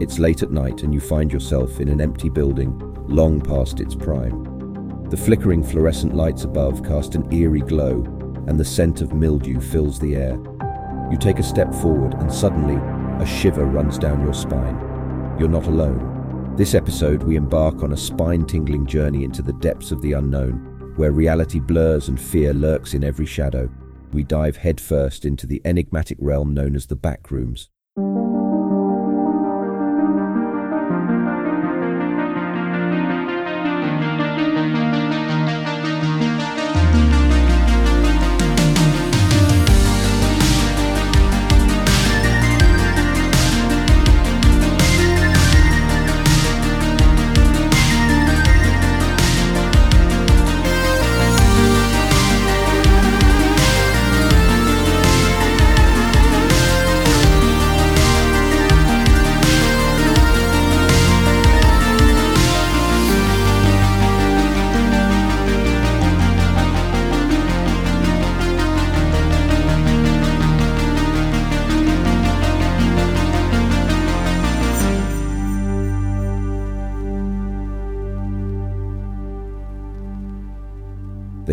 It's late at night and you find yourself in an empty building, long past its prime. The flickering fluorescent lights above cast an eerie glow, and the scent of mildew fills the air. You take a step forward, and suddenly, a shiver runs down your spine. You're not alone. This episode, we embark on a spine tingling journey into the depths of the unknown, where reality blurs and fear lurks in every shadow. We dive headfirst into the enigmatic realm known as the backrooms.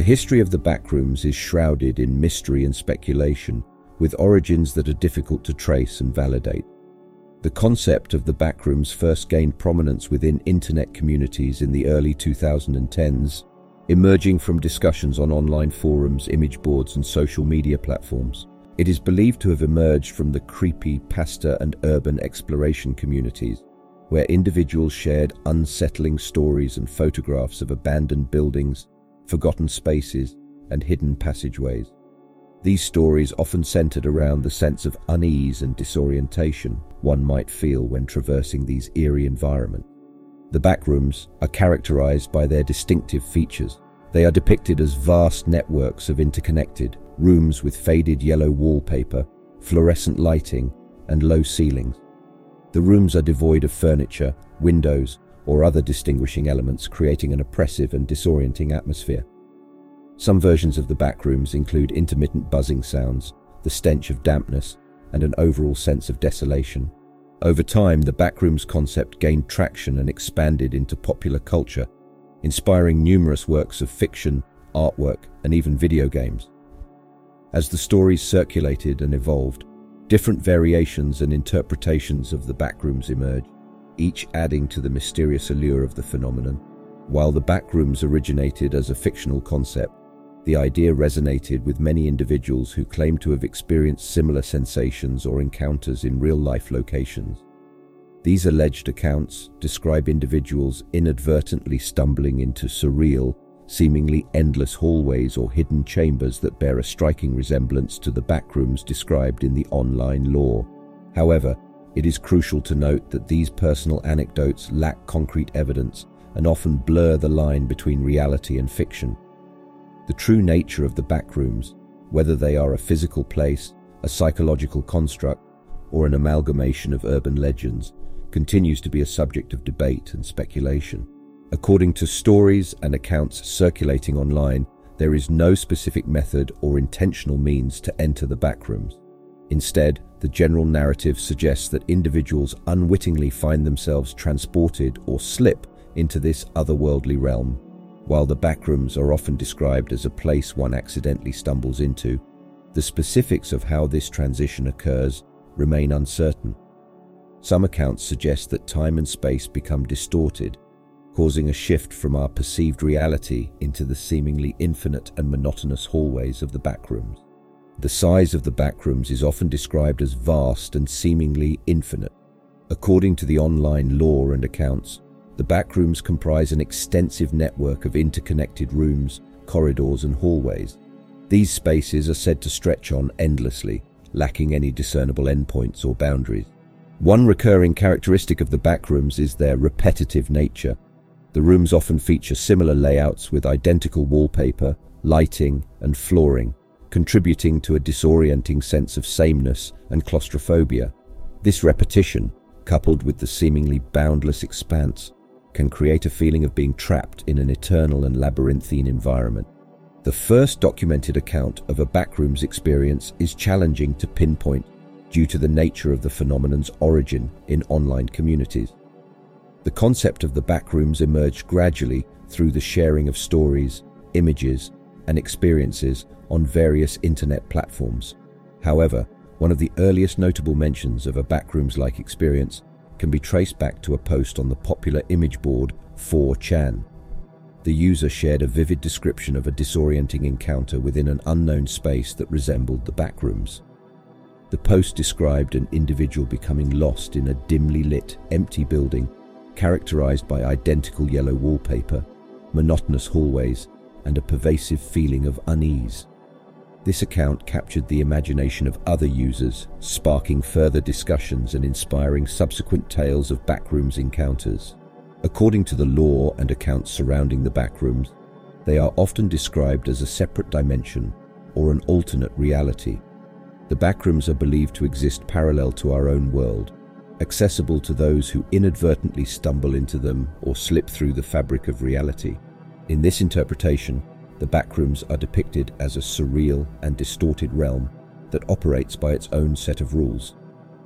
History of the backrooms is shrouded in mystery and speculation, with origins that are difficult to trace and validate. The concept of the backrooms first gained prominence within internet communities in the early 2010s, emerging from discussions on online forums, image boards, and social media platforms. It is believed to have emerged from the creepy pasta and urban exploration communities, where individuals shared unsettling stories and photographs of abandoned buildings, forgotten spaces, and hidden passageways. These stories often centered around the sense of unease and disorientation one might feel when traversing these eerie environments. The backrooms are characterized by their distinctive features. They are depicted as vast networks of interconnected rooms with faded yellow wallpaper, fluorescent lighting, and low ceilings. The rooms are devoid of furniture, windows, or other distinguishing elements, creating an oppressive and disorienting atmosphere. Some versions of the backrooms include intermittent buzzing sounds, the stench of dampness, and an overall sense of desolation. Over time, the backrooms concept gained traction and expanded into popular culture, inspiring numerous works of fiction, artwork, and even video games. As the stories circulated and evolved, different variations and interpretations of the backrooms emerged each adding to the mysterious allure of the phenomenon. While the backrooms originated as a fictional concept, the idea resonated with many individuals who claimed to have experienced similar sensations or encounters in real life locations. These alleged accounts describe individuals inadvertently stumbling into surreal, seemingly endless hallways or hidden chambers that bear a striking resemblance to the backrooms described in the online lore. However, it is crucial to note that these personal anecdotes lack concrete evidence and often blur the line between reality and fiction. The true nature of the backrooms, whether they are a physical place, a psychological construct, or an amalgamation of urban legends, continues to be a subject of debate and speculation. According to stories and accounts circulating online, there is no specific method or intentional means to enter the backrooms. Instead, the general narrative suggests that individuals unwittingly find themselves transported or slip into this otherworldly realm. While the backrooms are often described as a place one accidentally stumbles into, the specifics of how this transition occurs remain uncertain. Some accounts suggest that time and space become distorted, causing a shift from our perceived reality into the seemingly infinite and monotonous hallways of the backrooms. The size of the backrooms is often described as vast and seemingly infinite. According to the online lore and accounts, the backrooms comprise an extensive network of interconnected rooms, corridors, and hallways. These spaces are said to stretch on endlessly, lacking any discernible endpoints or boundaries. One recurring characteristic of the backrooms is their repetitive nature. The rooms often feature similar layouts with identical wallpaper, lighting, and flooring contributing to a disorienting sense of sameness and claustrophobia. This repetition, coupled with the seemingly boundless expanse, can create a feeling of being trapped in an eternal and labyrinthine environment. The first documented account of a backrooms experience is challenging to pinpoint due to the nature of the phenomenon's origin in online communities. The concept of the backrooms emerged gradually through the sharing of stories, images, and experiences on various internet platforms. However, one of the earliest notable mentions of a backrooms-like experience can be traced back to a post on the popular image board 4chan. The user shared a vivid description of a disorienting encounter within an unknown space that resembled the backrooms. The post described an individual becoming lost in a dimly lit, empty building characterized by identical yellow wallpaper, monotonous hallways, and a pervasive feeling of unease. This account captured the imagination of other users, sparking further discussions and inspiring subsequent tales of backrooms encounters. According to the lore and accounts surrounding the backrooms, they are often described as a separate dimension or an alternate reality. The backrooms are believed to exist parallel to our own world, accessible to those who inadvertently stumble into them or slip through the fabric of reality. In this interpretation, the backrooms are depicted as a surreal and distorted realm that operates by its own set of rules,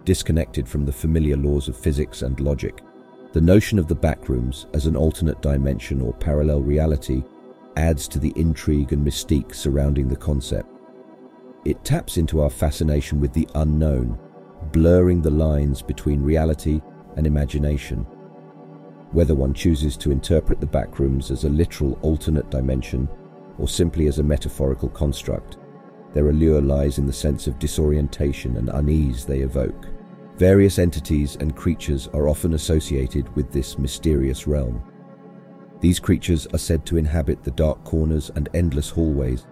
disconnected from the familiar laws of physics and logic. The notion of the backrooms as an alternate dimension or parallel reality adds to the intrigue and mystique surrounding the concept. It taps into our fascination with the unknown, blurring the lines between reality and imagination. Whether one chooses to interpret the backrooms as a literal alternate dimension or simply as a metaphorical construct. Their allure lies in the sense of disorientation and unease they evoke. Various entities and creatures are often associated with this mysterious realm. These creatures are said to inhabit the dark corners and endless hallways,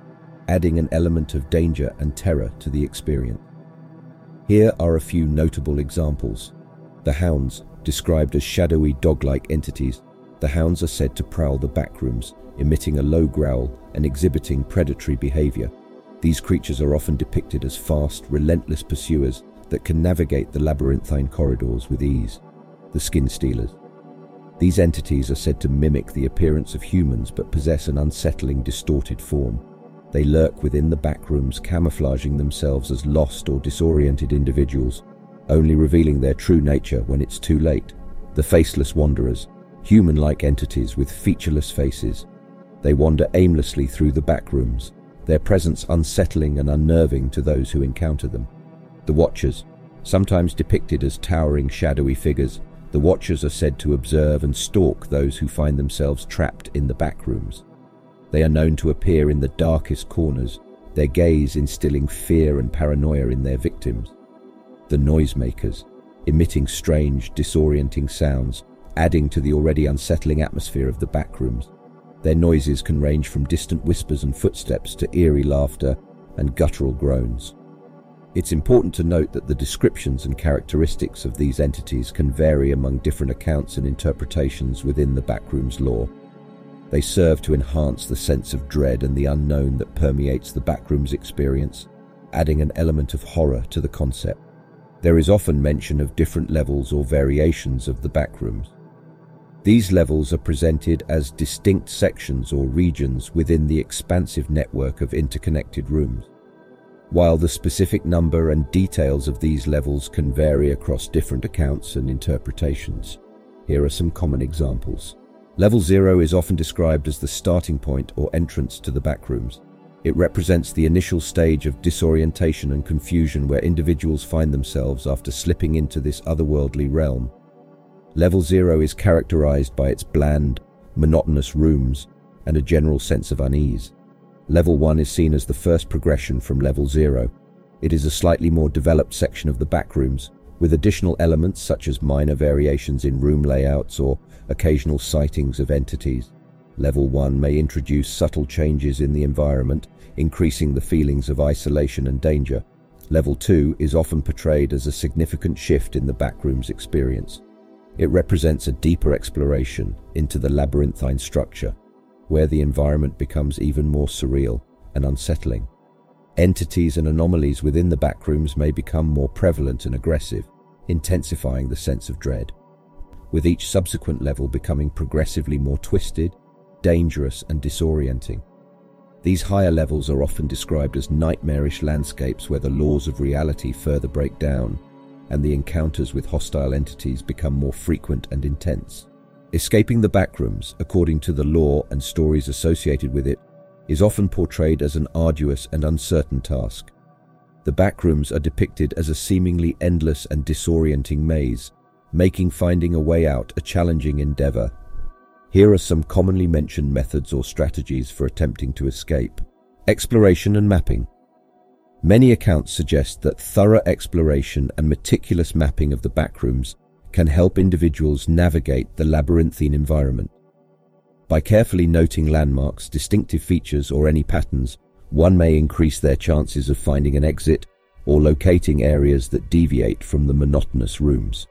adding an element of danger and terror to the experience. Here are a few notable examples. The hounds, described as shadowy dog-like entities, the hounds are said to prowl the backrooms, emitting a low growl and exhibiting predatory behavior. These creatures are often depicted as fast, relentless pursuers that can navigate the labyrinthine corridors with ease. The skin stealers. These entities are said to mimic the appearance of humans but possess an unsettling, distorted form. They lurk within the backrooms, camouflaging themselves as lost or disoriented individuals, only revealing their true nature when it's too late. The faceless wanderers, human-like entities with featureless faces. They wander aimlessly through the back rooms, their presence unsettling and unnerving to those who encounter them. The Watchers, sometimes depicted as towering shadowy figures, the Watchers are said to observe and stalk those who find themselves trapped in the back rooms. They are known to appear in the darkest corners, their gaze instilling fear and paranoia in their victims. The noisemakers, emitting strange, disorienting sounds, adding to the already unsettling atmosphere of the back rooms. Their noises can range from distant whispers and footsteps to eerie laughter and guttural groans. It's important to note that the descriptions and characteristics of these entities can vary among different accounts and interpretations within the backrooms lore. They serve to enhance the sense of dread and the unknown that permeates the backrooms experience, adding an element of horror to the concept. There is often mention of different levels or variations of the backrooms. These levels are presented as distinct sections or regions within the expansive network of interconnected rooms. While the specific number and details of these levels can vary across different accounts and interpretations, here are some common examples. Level 0 is often described as the starting point or entrance to the backrooms. It represents the initial stage of disorientation and confusion where individuals find themselves after slipping into this otherworldly realm Level 0 is characterized by its bland, monotonous rooms and a general sense of unease. Level 1 is seen as the first progression from Level 0. It is a slightly more developed section of the backrooms, with additional elements such as minor variations in room layouts or occasional sightings of entities. Level 1 may introduce subtle changes in the environment, increasing the feelings of isolation and danger. Level 2 is often portrayed as a significant shift in the backrooms experience. It represents a deeper exploration into the labyrinthine structure, where the environment becomes even more surreal and unsettling. Entities and anomalies within the backrooms may become more prevalent and aggressive, intensifying the sense of dread, with each subsequent level becoming progressively more twisted, dangerous and disorienting. These higher levels are often described as nightmarish landscapes where the laws of reality further break down and the encounters with hostile entities become more frequent and intense. Escaping the backrooms, according to the lore and stories associated with it, is often portrayed as an arduous and uncertain task. The backrooms are depicted as a seemingly endless and disorienting maze, making finding a way out a challenging endeavor. Here are some commonly mentioned methods or strategies for attempting to escape. Exploration and mapping. Many accounts suggest that thorough exploration and meticulous mapping of the backrooms can help individuals navigate the labyrinthine environment. By carefully noting landmarks, distinctive features, or any patterns, one may increase their chances of finding an exit or locating areas that deviate from the monotonous rooms.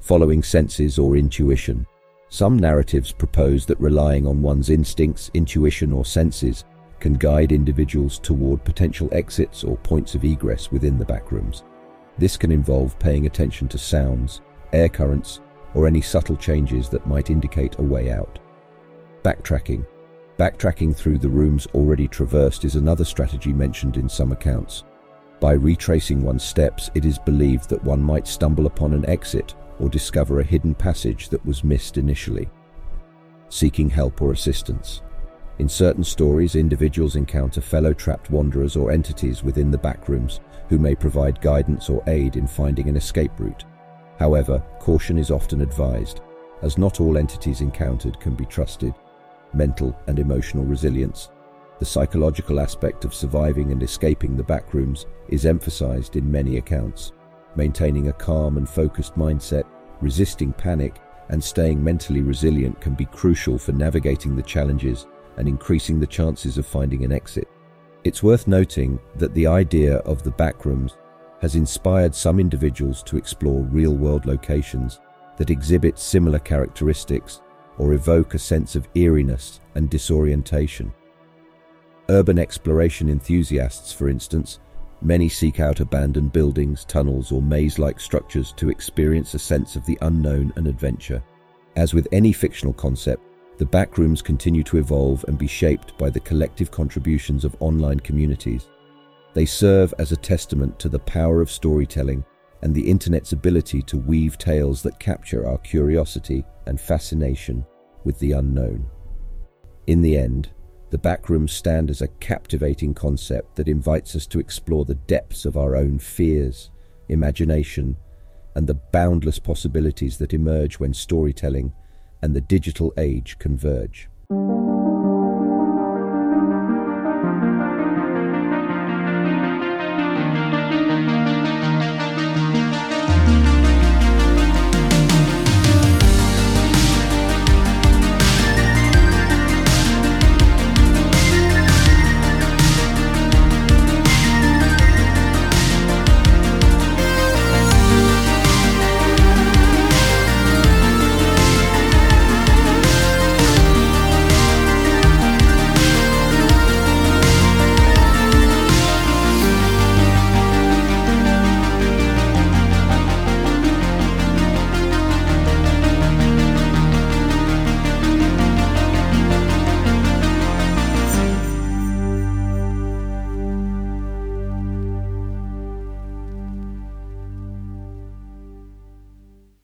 Following senses or intuition. Some narratives propose that relying on one's instincts, intuition, or senses can guide individuals toward potential exits or points of egress within the backrooms. This can involve paying attention to sounds, air currents, or any subtle changes that might indicate a way out. Backtracking. Backtracking through the rooms already traversed is another strategy mentioned in some accounts. By retracing one's steps, it is believed that one might stumble upon an exit or discover a hidden passage that was missed initially. Seeking help or assistance. In certain stories, individuals encounter fellow trapped wanderers or entities within the backrooms who may provide guidance or aid in finding an escape route. However, caution is often advised, as not all entities encountered can be trusted. Mental and emotional resilience. The psychological aspect of surviving and escaping the backrooms is emphasized in many accounts. Maintaining a calm and focused mindset, resisting panic, and staying mentally resilient can be crucial for navigating the challenges and increasing the chances of finding an exit. It's worth noting that the idea of the backrooms has inspired some individuals to explore real world locations that exhibit similar characteristics or evoke a sense of eeriness and disorientation. Urban exploration enthusiasts, for instance, many seek out abandoned buildings, tunnels, or maze like structures to experience a sense of the unknown and adventure. As with any fictional concept, the backrooms continue to evolve and be shaped by the collective contributions of online communities. They serve as a testament to the power of storytelling and the internet's ability to weave tales that capture our curiosity and fascination with the unknown. In the end, the backrooms stand as a captivating concept that invites us to explore the depths of our own fears, imagination, and the boundless possibilities that emerge when storytelling and the digital age converge.